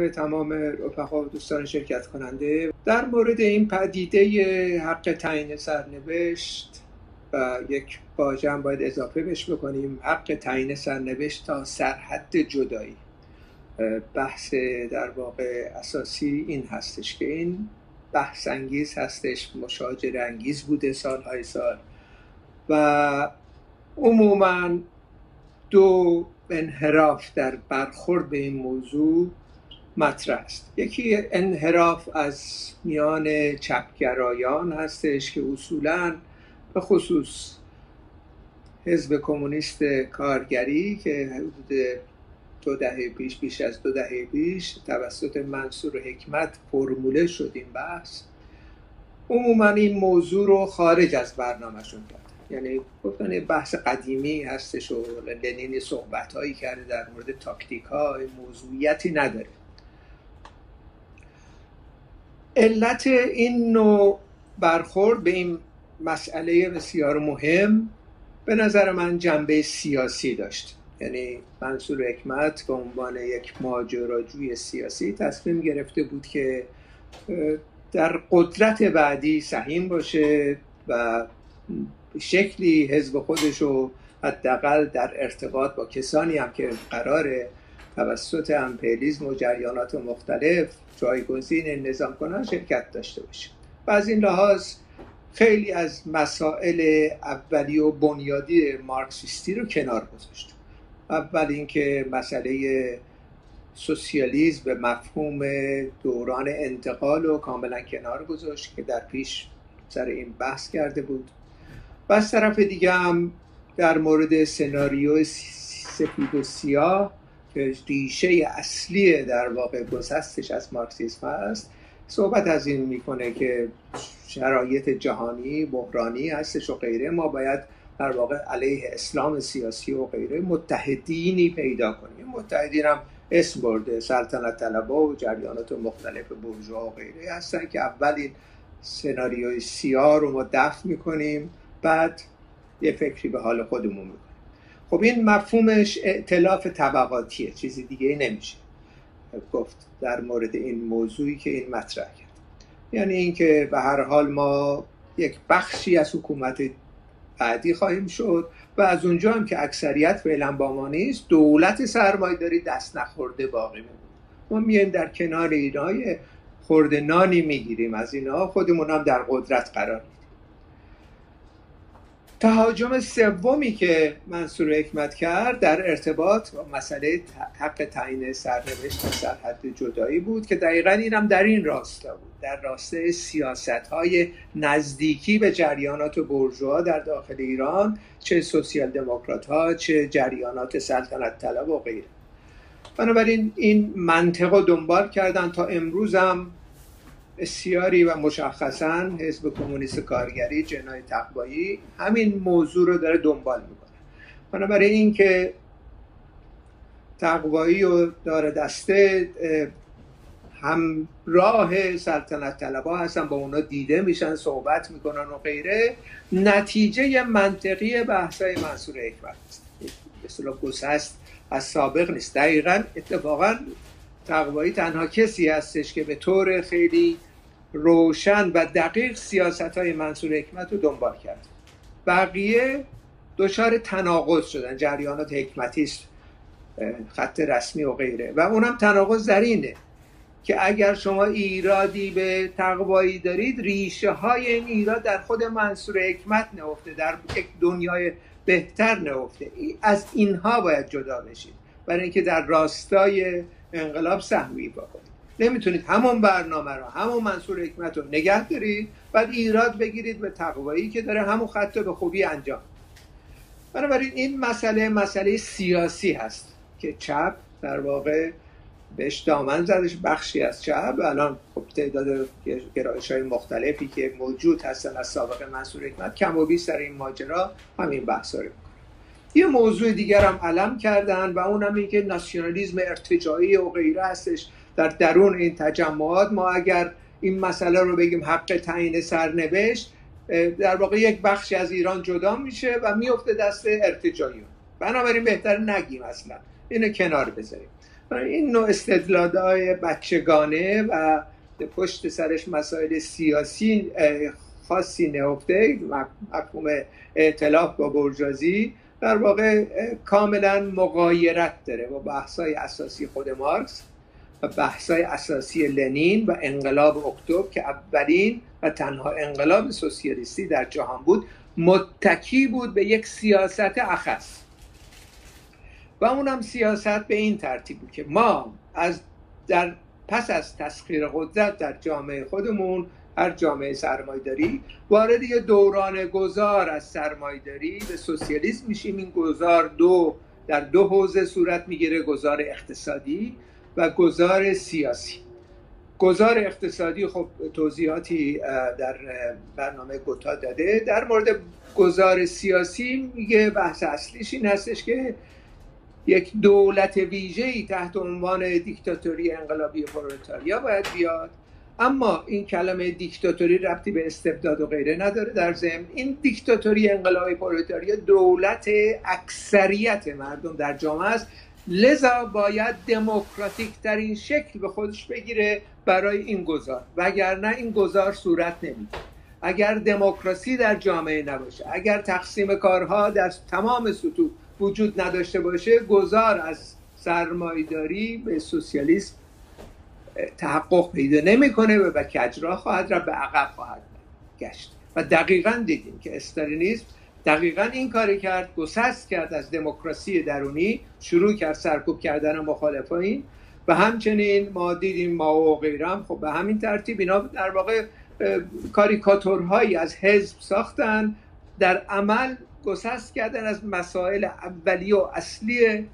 به تمام رفقا و دوستان شرکت کننده. در مورد این پدیده حق تعیین سرنوشت و یک واژه هم باید اضافه بش بکنیم. حق تعیین سرنوشت تا سرحد جدایی. بحث در واقع اساسی این هستش که این بحث انگیز هستش مشاجر انگیز بوده سالهای سال. و عموما دو انحراف در برخورد به این موضوع مطرح است. یکی انحراف از میان چپگرایان هستش که اصولا به خصوص حزب کمونیست کارگری که حدود دو دهه پیش بیش از دو دهه پیش توسط منصور حکمت فرموله شد این بحث. عموما این موضوع رو خارج از برنامهشون کرد. یعنی گفتن بحث قدیمی هستش و لنین صحبت هایی کرده در مورد تاکتیک ها موضوعیتی نداره. علت این نوع برخورد به این مسئله بسیار مهم به نظر من جنبه سیاسی داشت. یعنی منصور حکمت به عنوان یک ماجراجوی سیاسی تصمیم گرفته بود که در قدرت بعدی سهیم باشه و شکلی حزب خودش رو حداقل در ارتباط با کسانی هم که قرار توسط امپریالیسم و جریانات مختلف جایگزین نظام کنن شرکت داشته باشه. و از این لحاظ خیلی از مسائل اولی و بنیادی مارکسیستی رو کنار گذاشت. اول اینکه مسئله سوسیالیسم به مفهوم دوران انتقال و کاملا کنار گذاشت که در پیش سر این بحث کرده بود. و از طرف دیگه هم در مورد سناریو سفید و سیاه که ریشه اصلی در واقع گسستش از مارکسیسم هست صحبت از این می‌کنه که شرایط جهانی بحرانی هستش و غیره. ما باید در واقع علیه اسلام سیاسی و غیره متحدینی پیدا کنیم. متحدین هم اسم برده. سلطنت طلبا و جریانات مختلف برجوها و غیره هستن که اولین سناریوی سیاه رو ما دفع می‌کنیم بعد یه فکری به حال خودمون می‌کنیم. خب این مفهومش اعتلاف طبقاتیه چیزی دیگه نمیشه. گفت در مورد این موضوعی که این مطرح کرد. یعنی اینکه به هر حال ما یک بخشی از حکومت بعدی خواهیم شد و از اونجا هم که اکثریت فعلا با ما نیست دولت سرمایه‌داری دست نخورده باقی میمونه. ما میایم در کنار اینا خورده نانی می‌گیریم. از اینا خودمون هم در قدرت قرار تهاجم سومی که منصور حکمت کرد در ارتباط با مسئله حق تعیین سرنوشت و سرحد جدایی بود که دقیقا اینم در این راستا بود. در راسته سیاست های نزدیکی به جریانات برجوها در داخل ایران چه سوسیال دموکرات ها چه جریانات سلطنت طلب و غیره. بنابراین این منطقه دنبال کردن تا امروز هم بسیاری و مشخصا حزب کمونیست کارگری جنای تقوایی همین موضوع رو داره دنبال می‌کنه. بنابراین اینکه تقوایی و داره دسته همراه سلطنت طلبا هستن با اونا دیده میشن صحبت می‌کنن و غیره. نتیجه منطقی بحثای منصور حکمت مثلا گسست از سابق نیست. دقیقا اتفاقا تقوایی تنها کسی هستش که به طور خیلی روشن و دقیق سیاست های منصور حکمت رو دنبال کرد. بقیه دچار تناقض شدن. جریانات حکمتیست خط رسمی و غیره. و اونم تناقض در اینه که اگر شما ایرادی به تقوایی دارید ریشه های این ایراد در خود منصور حکمت نهفته در یک دنیای بهتر نهفته. از اینها باید جدا بشید. برای اینکه در راستای انقلاب سهمی بکنید نمی‌تونید همون برنامه رو همون منصور حکمت رو نگه دارید بعد ایراد بگیرید به تقوایی که داره همون خط به خوبی انجام. بنابراین این مسئله مسئله سیاسی هست که چپ در واقع بهش دامن زدش بخشی از چپ. الان خب تعداد گرایش های مختلفی که موجود هستن از سابق منصور حکمت کم و بیش در این ماجرا همین بحث رو یه موضوع دیگر هم علم کردن و اونم این که ناسیونالیزم ارتجاعی و غیره هستش. در درون این تجمعات ما اگر این مسئله رو بگیم حق تعیین سرنوشت در واقع یک بخشی از ایران جدا میشه و میفته دست ارتجاعیون بنابراین بهتر نگیم اصلا. اینو کنار بذاریم. این نوع استدلالهای بچگانه و پشت سرش مسائل سیاسی خاصی نهفته مفهوم اعتلاف با برجازی در واقع کاملا مقایرت داره با بحثای اساسی خود مارکس. و بحثای اساسی لنین و انقلاب اکتبر که اولین و تنها انقلاب سوسیالیستی در جهان بود متکی بود به یک سیاست اخص. و اونم سیاست به این ترتیب بود که ما از در پس از تسخیر قدرت در جامعه خودمون هر جامعه سرمایداری وارد یه دوران گذار از سرمایداری به سوسیالیسم میشیم. این گذار دو در دو حوزه صورت می‌گیره گذار اقتصادی. و گذار سیاسی. گذار اقتصادی خب توضیحاتی در برنامه گوتا داده. در مورد گذار سیاسی میگه بحث اصلیش این هستش که یک دولت ویژه‌ای تحت عنوان دیکتاتوری انقلابی پرولتاریا باید بیاد. اما این کلمه دیکتاتوری ربطی به استبداد و غیره نداره در ضمن. این دیکتاتوری انقلابی پرولتاریا دولت اکثریت مردم در جامعه است. لذا باید دموکراتیک این شکل به خودش بگیره برای این گذار وگرنه این گذار صورت نمی‌گیره. اگر دموکراسی در جامعه نباشه اگر تقسیم کارها در تمام سطوح وجود نداشته باشه گذار از سرمایداری به سوسیالیسم تحقق پیدا نمی‌کنه و به کجرا خواهد رفت به عقب خواهد گشت. و دقیقا دیدیم که استالینیسم دقیقا این کاری کرد گسست کرد از دموکراسی درونی شروع کرد سرکوب کردن مخالفین و همچنین ما دیدیم ما و غیرم. خب به همین ترتیب اینا در واقع کاریکاتورهایی از حزب ساختن در عمل گسست کردن از مسائل اولی و اصلی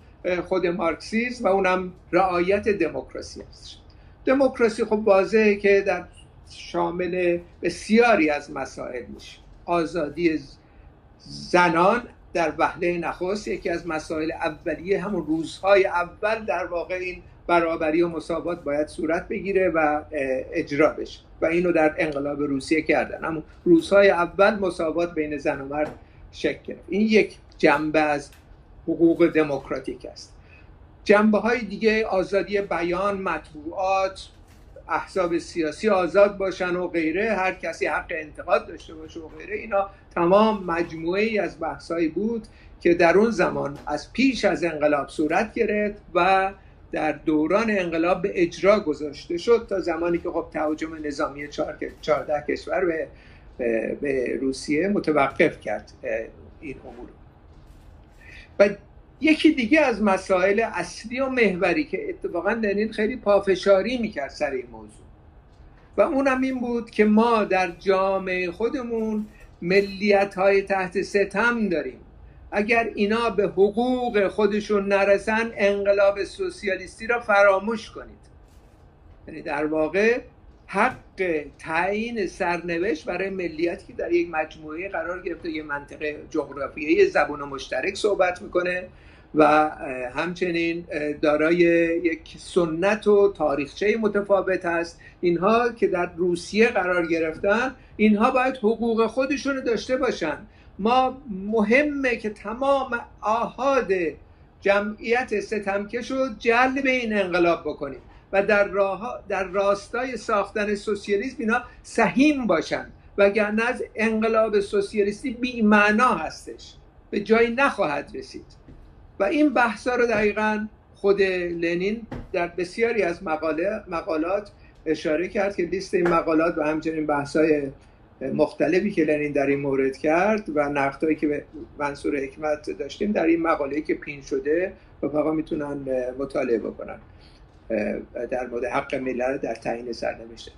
خود مارکسیسم و اونم رعایت دموکراسی است. دموکراسی خب واضحه که در شامل بسیاری از مسائل میشه. آزادی زنان در وهله نخست یکی از مسائل اولیه همون روزهای اول در واقع این برابری و مساوات باید صورت بگیره و اجرا بشه و اینو در انقلاب روسیه کردن. همون روزهای اول مساوات بین زن و مرد شکل گرفت. این یک جنبه از حقوق دموکراتیک است. جنبه های دیگه آزادی بیان مطبوعات احزاب سیاسی آزاد باشن و غیره هر کسی حق انتقاد داشته باشه و غیره اینا تمام مجموعه ای از بحثایی بود که در اون زمان از پیش از انقلاب صورت گرفت و در دوران انقلاب به اجرا گذاشته شد تا زمانی که خب تهاجم نظامی 14 کشور به, به روسیه متوقف کرد این امور. و یکی دیگه از مسائل اصلی و محوری که اتفاقا لنین خیلی پافشاری می‌کرد سر این موضوع. و اونم این بود که ما در جامعه خودمون ملیت های تحت ستم داریم. اگر اینا به حقوق خودشون نرسن انقلاب سوسیالیستی را فراموش کنید. یعنی در واقع حق تعیین سرنوشت برای ملیتی که در یک مجموعه قرار گرفته یه منطقه جغرافیایی زبان مشترک صحبت می‌کنه. و همچنین دارای یک سنت و تاریخچه متفاوت هست. اینها که در روسیه قرار گرفتن اینها باید حقوق خودشون داشته باشن. ما مهمه که تمام آهاد جمعیت ستمکش رو جلب این انقلاب بکنیم و در, راه در راستای ساختن سوسیالیسم اینا سهیم باشن. وگرنه از انقلاب سوسیالیستی بی معنا هستش. به جایی نخواهد رسید. و این بحثا رو دقیقا خود لنین در بسیاری از مقاله مقالات اشاره کرد که لیست این مقالات و همچنین بحثای مختلفی که لنین در این مورد کرد و نقدهایی که به منصور حکمت داشتیم در این مقاله که پین شده و فقط می‌تونن مطالعه بکنن در مورد حق ملل در تعیین سرنوشت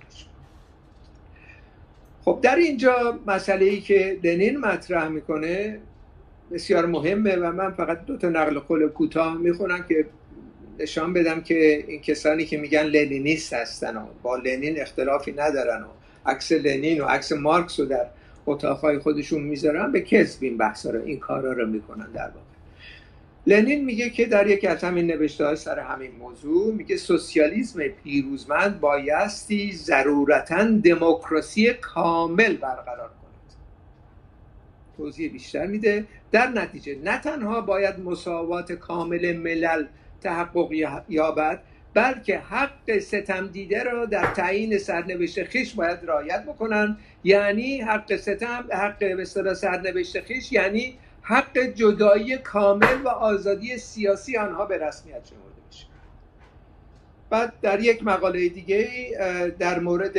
خب در اینجا مسئله ای که لنین مطرح می‌کنه بسیار مهمه و من فقط دو تا نقل قول کوتاه می‌خونم که نشان بدم که این کسانی که میگن لنینیست هستن و با لنین اختلافی ندارن و عکس لنین و عکس مارکس رو در اتاقهای خودشون می‌ذارن به کسب این بحثا رو این کارا رو می‌کنن در واقع. لنین میگه که در یکی از همین نوشته سر همین موضوع میگه سوسیالیسم پیروزمند بایستی ضرورتا دموکراسی کامل برقرار توضیح بیشتر میده. در نتیجه نه تنها باید مساوات کامل ملل تحقق یابد بلکه حق ستم دیده را در تعیین سرنوشت خیش باید رعایت بکنند. یعنی حق ستم حق به سرنوشت خیش یعنی حق جدایی کامل و آزادی سیاسی آنها به رسمیت شمرده میشه بعد در یک مقاله دیگه در مورد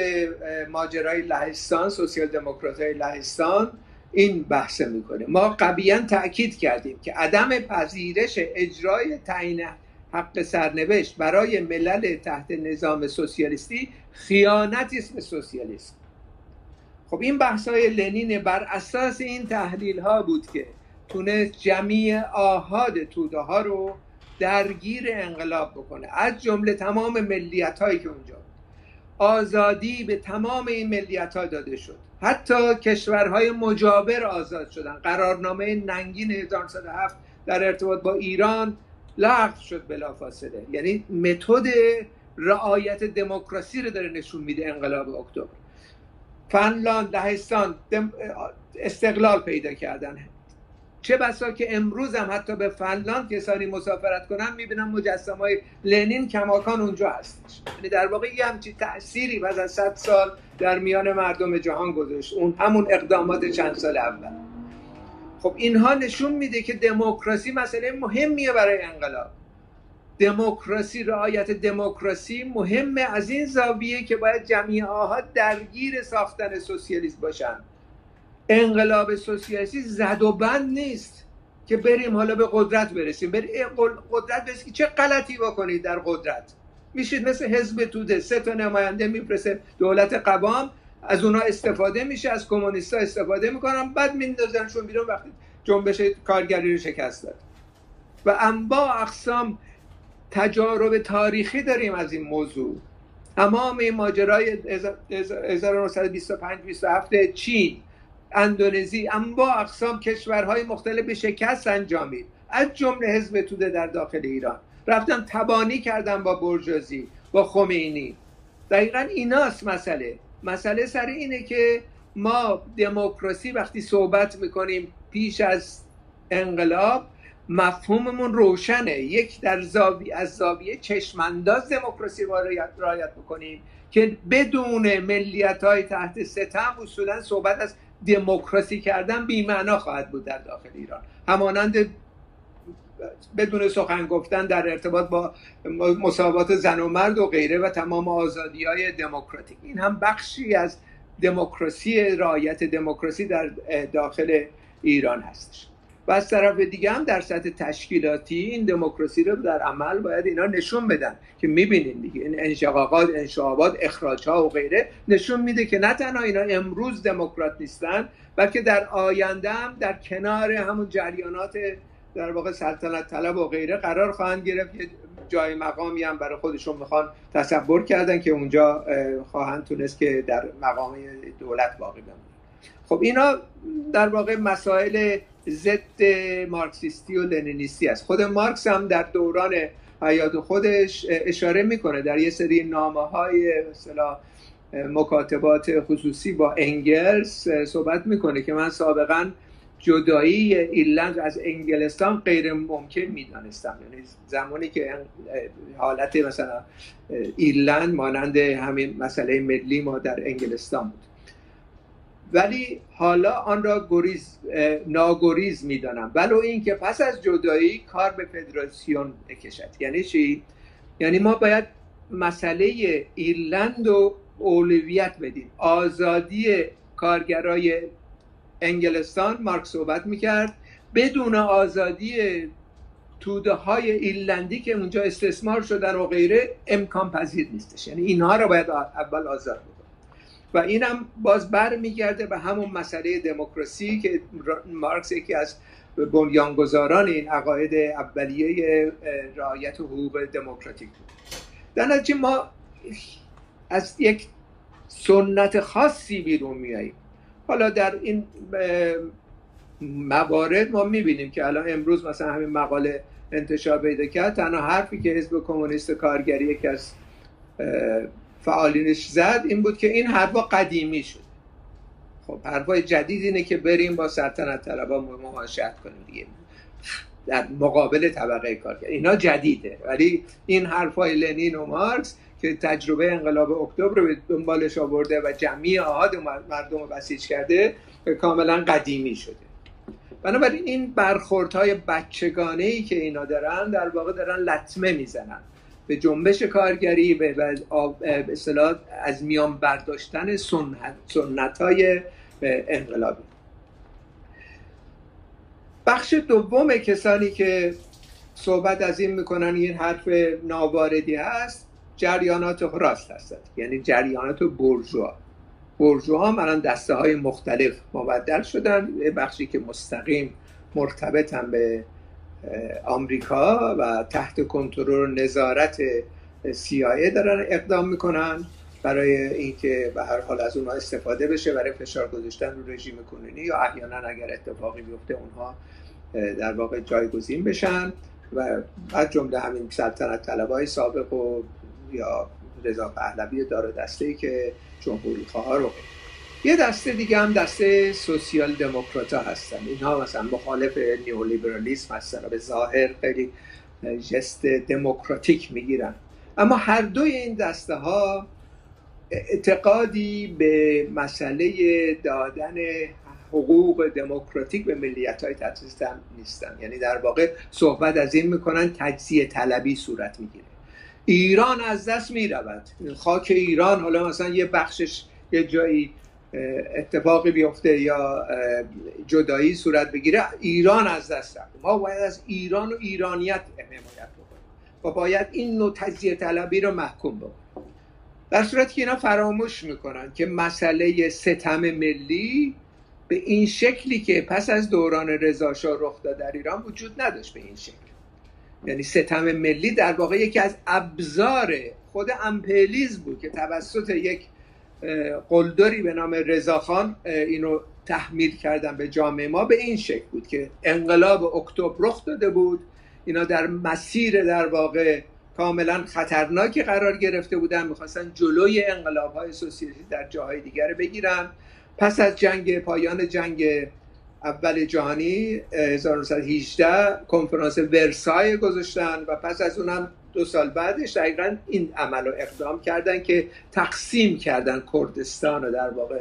ماجرای لهستان سوسیال دموکرات لهستان این بحث می‌کنه. ما قبیا تاکید کردیم که عدم پذیرش اجرای تعیین حق سرنوشت برای ملل تحت نظام سوسیالیستی خیانتی است به سوسیالیسم. خب این بحث های لنین بر اساس این تحلیل ها بود که تونست جمعی آهاد توده ها رو درگیر انقلاب بکنه. از جمله تمام ملیت هایی که اونجا بود. آزادی به تمام این ملیت ها داده شد. حتی کشورهای مجاور آزاد شدن. قرارنامه ننگین 1907 در ارتباط با ایران لغو شد بلافاصله. یعنی متد رعایت دموکراسی رو داره نشون میده انقلاب اکتبر. فنلاند لهستان استقلال پیدا کردن. چه بسا که امروز هم حتی به فنلاند کسانی مسافرت کنم می‌بینم مجسم های لنین کماکان اونجا هستش. یعنی در واقع یه همچی تأثیری بعد از صد سال در میان مردم جهان گذاشت. اون همون اقدامات چند سال اول. خب اینها نشون میده که دموکراسی مسئله مهمیه برای انقلاب. دموکراسی رعایت دموکراسی مهمه از این زاویه که باید جمعی درگیر ساختن سوسیالیسم باشن. انقلاب سوسیالیستی زد و بند نیست که بریم حالا به قدرت برسیم بریم قدرت برسیم چه غلطی بکنید در قدرت میشید مثل حزب توده سه تا نماینده میفرسه دولت قوام از اونا استفاده میشه از کمونیستا استفاده می‌کنن بعد میندازنشون بیرون وقتی جنبش کارگری رو شکست داد و انبا اقسام تجارب تاریخی داریم از این موضوع تمام این ماجرای 1925 27 چین اندونزی انبا اقسام کشورهای مختلف به شکست انجامید. از جمله حزب توده در داخل ایران. رفتن تبانی کردن با برجازی با خمینی. دقیقا ایناست مسئله. مسئله سر اینه که ما دموکراسی وقتی صحبت می‌کنیم پیش از انقلاب مفهوممون روشنه. یک در زاویه از زاویه چشمانداز دموکراسی رو رعایت بکنیم که بدون ملیت های تحت ستم اصولا صحبت از دموکراسی کردن بیمعنا خواهد بود در داخل ایران. همانند بدون سخن گفتن در ارتباط با مساوات زن و مرد و غیره و تمام آزادی های دموکراتیک. این هم بخشی از دموکراسی رعایت دموکراسی در داخل ایران هستش. و از طرف دیگه هم در سطح تشکیلاتی این دموکراسی رو در عمل باید اینا نشون بدن که می‌بینین دیگه. این انشقاقات انشعابات اخراج ها و غیره نشون میده که نه تنها اینا امروز دموکرات نیستن بلکه در آینده هم در کنار همون جریانات در واقع سلطنت طلب و غیره قرار خواهند گرفت. یه جای مقامی هم برای خودشون می‌خوان تصور کردن که اونجا خواهند تونست که در مقام دولت باقی بمونه. خب اینا در واقع مسائل ضد مارکسیستی و لنینیستی است. خود مارکس هم در دوران حیات خودش اشاره می‌کنه در یه سری نامه های مثلا مکاتبات خصوصی با انگلس صحبت می‌کنه که من سابقا جدایی ایرلند از انگلستان غیر ممکن می‌دانستم. یعنی زمانی که حالت مثلا ایرلند مانند همین مسئله ملی ما در انگلستان بود. ولی حالا آن را گریز ناگریز می‌دانم. ولو اینکه پس از جدایی کار به فدراسیون بکشد. یعنی چی؟ یعنی ما باید مسئله ایرلند رو اولویت بدیم. آزادی کارگرای انگلستان مارک صحبت می‌کرد بدون آزادی توده های ایرلندی که اونجا استثمار شدن و غیره امکان پذیر نیستش. یعنی اینها رو باید اول آزاد بکنیم. و اینم باز برمیگرده به همون مسئله دموکراسی که مارکس یکی از بنیانگذاران این عقاید اولیه رعایت حقوق دموکراتیک بود. در نتیجه ما از یک سنت خاصی بیرون میاییم. حالا در این موارد ما می‌بینیم که الان امروز مثلا همین مقاله انتشار پیدا کرد تنها حرفی که حزب کمونیست کارگری یکی از فعالینش زد این بود که این حرفا قدیمی شد. خب حرفای جدید اینه که بریم با سلطنت طلبا مماشات کنیم دیگه. در مقابل طبقه کارگر اینا جدیده. ولی این حرفای لنین و مارکس که تجربه انقلاب اکتبر رو به دنبالش آورده و جمعی آهاد مردم رو بسیج کرده کاملا قدیمی شده. بنابراین این برخوردهای بچگانه ای که اینا دارن در واقع دارن لطمه می‌زنن. به جنبش کارگری به اصطلاح از میان برداشتن سنت, سنت های انقلابی. بخش دوم کسانی که صحبت از این می‌کنن این حرف ناواردی هست جریانات راست هستند. یعنی جریانات برجوا برجوها الان دسته های مختلف مبدل شدن بخشی که مستقیم مرتبطن به آمریکا و تحت کنترل نظارت CIA دارن اقدام می‌کنن برای اینکه به هر حال از اونها استفاده بشه برای فشار گذاشتن رو رژیم کنونی یا احیانا اگر اتفاقی بیفته اونها در واقع جایگزین بشن و بعد جمله همین سلطنت طلبای سابق و یا رضا پهلوی دار دسته ای که جمهوری خواه رو یه دسته دیگه هم دسته سوسیال دموکرات هستن. اینها مثلا مخالف نیولیبرالیسم هستن و به ظاهر خیلی جست دموکراتیک می‌گیرن. اما هر دوی این دسته ها اعتقادی به مسئله دادن حقوق دموکراتیک به ملیت های تحت نیستن. یعنی در واقع صحبت از این می‌کنن تجزیه طلبی صورت می‌گیره. ایران از دست می‌رود. خاک ایران حالا مثلا یه بخشش یه جایی اتفاقی بیفته یا جدایی صورت بگیره ایران از دست رفت. ما باید از ایران و ایرانیت حمایت بکنیم و باید این نوع تجزیه طلبی رو محکوم بکنیم. در صورتی که اینا فراموش می‌کنن که مسئله ستم ملی به این شکلی که پس از دوران رضاشاه رخ داد در ایران وجود نداشت به این شکل. یعنی ستم ملی در واقع یکی از ابزار خود امپلیز بود که توسط یک قلدری به نام رضاخان اینو تحمیل کردن به جامعه ما به این شکل بود که انقلاب اکتبر رخ داده بود. اینا در مسیر در واقع کاملا خطرناکی قرار گرفته بودن. می‌خواستن جلوی انقلاب های در جاهای دیگر بگیرن. پس از جنگ پایان جنگ اول جهانی 1918 کنفرانس ورسای گذاشتن و پس از اونم دو سال بعدش دقیقا این عمل رو اقدام کردن که تقسیم کردن کردستان رو در واقع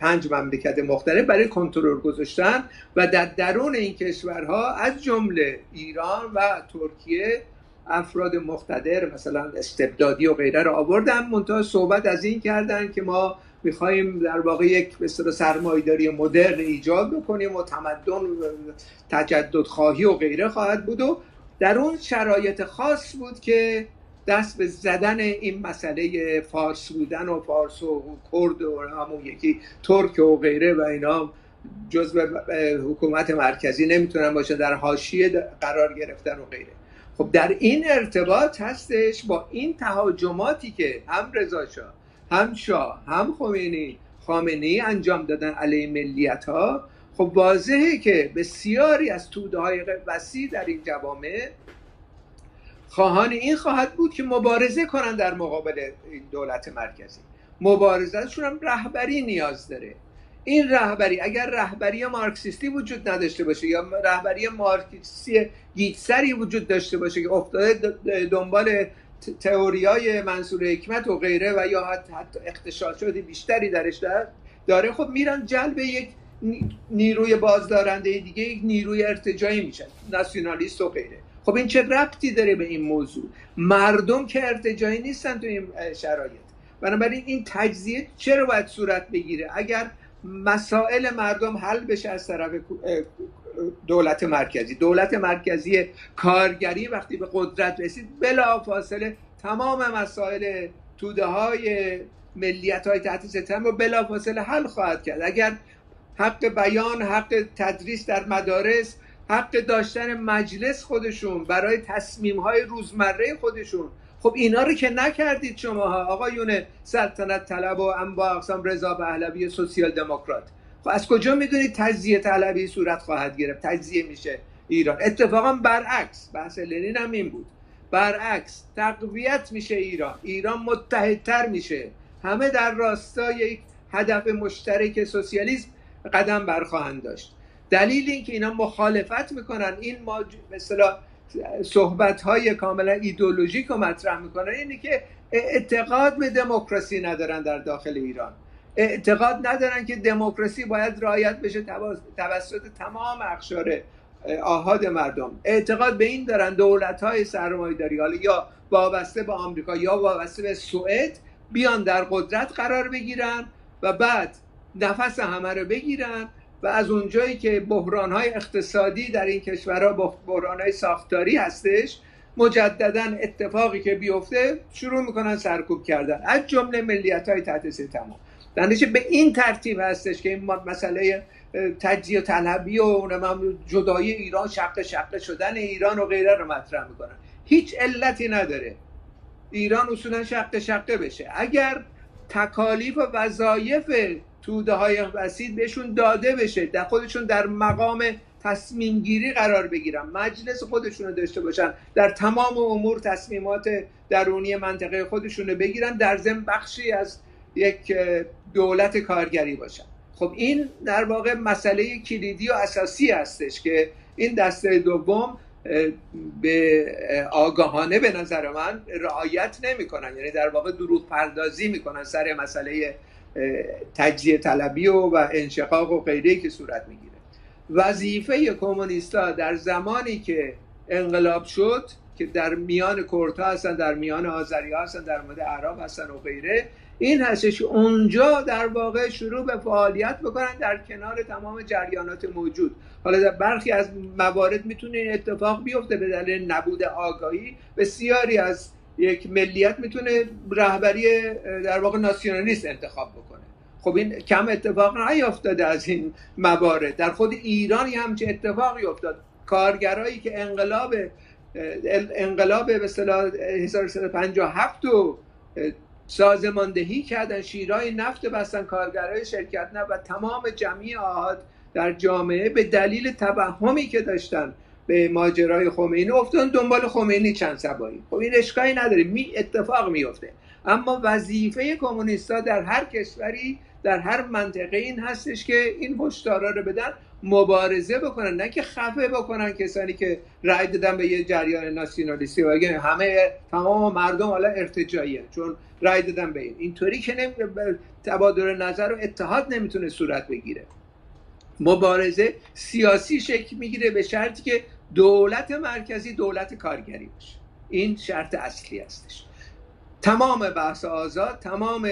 پنج مملکت مختلف برای کنترل گذاشتن و در درون این کشورها از جمله ایران و ترکیه افراد مقتدر مثلا استبدادی و غیره رو آوردن منتها صحبت از این کردن که ما می‌خوایم در واقع یک به سرمایداری مدرن ایجاد بکنیم و تمدن تجدد خواهی و غیره خواهد بود و در اون شرایط خاص بود که دست به زدن این مسئله فارس بودن و فارس و کرد و همون یکی ترک و غیره و اینا جزء حکومت مرکزی نمی‌تونن باشه در حاشیه قرار گرفتن و غیره. خب در این ارتباط هستش با این تهاجماتی که هم رضا هم شاه هم خمینی خامنه انجام دادن علیه ملیت ها خب واضحه که بسیاری از توده های وسیع در این جوامع خواهان این خواهد بود که مبارزه کنن در مقابل دولت مرکزی. مبارزهشون هم رهبری نیاز داره. این رهبری اگر رهبری مارکسیستی وجود نداشته باشه یا رهبری مارکسیستی گیتسری وجود داشته باشه که افتاده دنبال تئوریای منصور حکمت و غیره و یا حتی, حتی اختشاشات بیشتری درش داره. خب میرن جلب یک نیروی بازدارنده دیگه یک نیروی ارتجایی میشن ناسیونالیست و غیره. خب این چه ربطی داره به این موضوع؟ مردم که ارتجایی نیستن تو این شرایط. بنابراین این تجزیه چرا باید صورت بگیره؟ اگر مسائل مردم حل بشه از طرف دولت مرکزی. دولت مرکزی کارگری وقتی به قدرت رسید بلا فاصله تمام مسائل توده های ملیت های تحت ستم رو بلا فاصله حل خواهد کرد. اگر حق بیان حق تدریس در مدارس حق داشتن مجلس خودشون برای تصمیم های روزمره خودشون. خب اینا رو که نکردید شما آقایون سلطنت طلب و انواع اقسام رضا پهلوی سوسیال دموکرات. خب از کجا می‌دونید تجزیه طلبی صورت خواهد گرفت؟ تجزیه میشه ایران. اتفاقا برعکس بحث لنین هم این بود. برعکس تقویت میشه ایران. ایران متحدتر میشه. همه در راستای یک هدف مشترک سوسیالیسم قدم برخواهند داشت. دلیل اینکه اینا مخالفت می‌کنن این ما مثلا صحبت های کاملا ایدولوژیک رو مطرح می‌کنن اینه که اعتقاد به دموکراسی ندارن در داخل ایران. اعتقاد ندارن که دموکراسی باید رعایت بشه توسط تمام اقشار آهاد مردم. اعتقاد به این دارن دولت های سرمایداری حالا یا وابسته به آمریکا یا وابسته به سوئد بیان در قدرت قرار بگیرن و بعد نفس همه رو بگیرن و از اونجایی که بحران های اقتصادی در این کشورها بحران های ساختاری هستش مجددا اتفاقی که بیفته شروع می‌کنن سرکوب کردن. از جمله ملیت های تحت تمام. در به این ترتیب هستش که این مسئله تجزیه طلبی و جدایی ایران شق شقه شدن ایران و غیره رو مطرح می‌کنن. هیچ علتی نداره. ایران اصولا شق شقه بشه. اگر تکالیف و وظایف توده های وسیع بهشون داده بشه در خودشون در مقام تصمیم گیری قرار بگیرن مجلس خودشون رو داشته باشن در تمام امور تصمیمات درونی منطقه خودشون رو بگیرن در ضمن بخشی از یک دولت کارگری باشن خب این در واقع مسئله کلیدی و اساسی هستش که این دسته دوم به آگاهانه به نظر من رعایت نمی‌کنن. یعنی در واقع دروغ پردازی می‌کنن سر مسئله تجزیه طلبی و, و انشقاق و غیره که صورت می‌گیره. وظیفه کمونیستا در زمانی که انقلاب شد که در میان کردها هستن در میان آذری هستن در مورد عرب هستن و غیره این هستش اونجا در واقع شروع به فعالیت بکنن در کنار تمام جریانات موجود. حالا در برخی از موارد می‌تونه این اتفاق بیفته به دلیل نبود آگاهی. بسیاری از یک ملیت می‌تونه رهبری در واقع ناسیونالیست انتخاب بکنه. خب این کم اتفاق نیافتاده از این موارد. در خود ایران هم چه اتفاقی افتاد. کارگرایی که انقلاب انقلاب به اصطلاح 1357 و سازماندهی کردن شیرای نفت بستن کارگرای شرکت نه و تمام جمعی آهاد در جامعه به دلیل توهمی که داشتن به ماجرای خمینی افتادن. دنبال خمینی چند سبایی. خب این اشکایی نداره. می اتفاق میفته اما وظیفه کمونیستا در هر کشوری در هر منطقه این هستش که این هشدارا رو بدن. مبارزه بکنن نه که خفه بکنن کسانی که رای دادن به یه جریان ناسیونالیستی. و همه تمام مردم حالا ارتجاعیه چون رای دادن به این. اینطوری که تبادل نظر و اتحاد نمی‌تونه صورت بگیره. مبارزه سیاسی شکل می‌گیره به شرطی که دولت مرکزی دولت کارگری باشه. این شرط اصلی هستش. تمام بحث آزاد تمام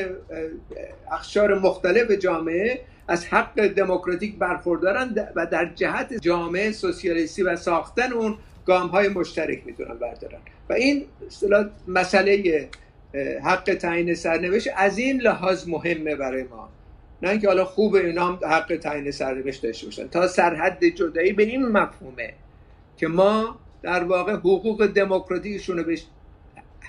اخشار مختلف جامعه از حق دموکراتیک برخوردارن و در جهت جامعه سوسیالیستی و ساختن اون گام های مشترک می‌تونن بردارن. و این مسئله حق تعیین سرنوشت از این لحاظ مهمه برای ما. نه اینکه حالا خوب اینا حق تعیین سرنوشت داشته باشن. تا سرحد جدایی به این مفهومه که ما در واقع حقوق دموکراتیکشون رو به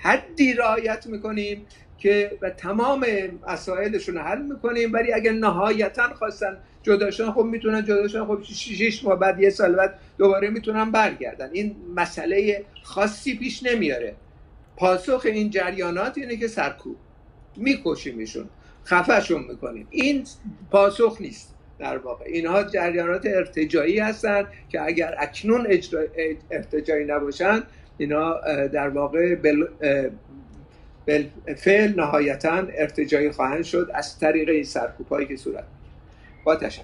حدی رعایت می‌کنیم که و تمام مسائلشون رو حل می‌کنیم. ولی اگر نهایتا خواستن جداشون خب می‌تونن جداشون خب شش ماه بعد یه سال بعد دوباره می‌تونن برگردن. این مسئله خاصی پیش نمیاره. پاسخ این جریانات اینه که سرکوب. میکشیمشون. خفهشون می‌کنیم. این پاسخ نیست در واقع. اینها جریانات ارتجایی هستن که اگر اکنون ارتجایی نباشن اینا در واقع. فعل نهایتا ارتجایی خواهند شد از طریق این سرکوب هایی که صورت با تشکر.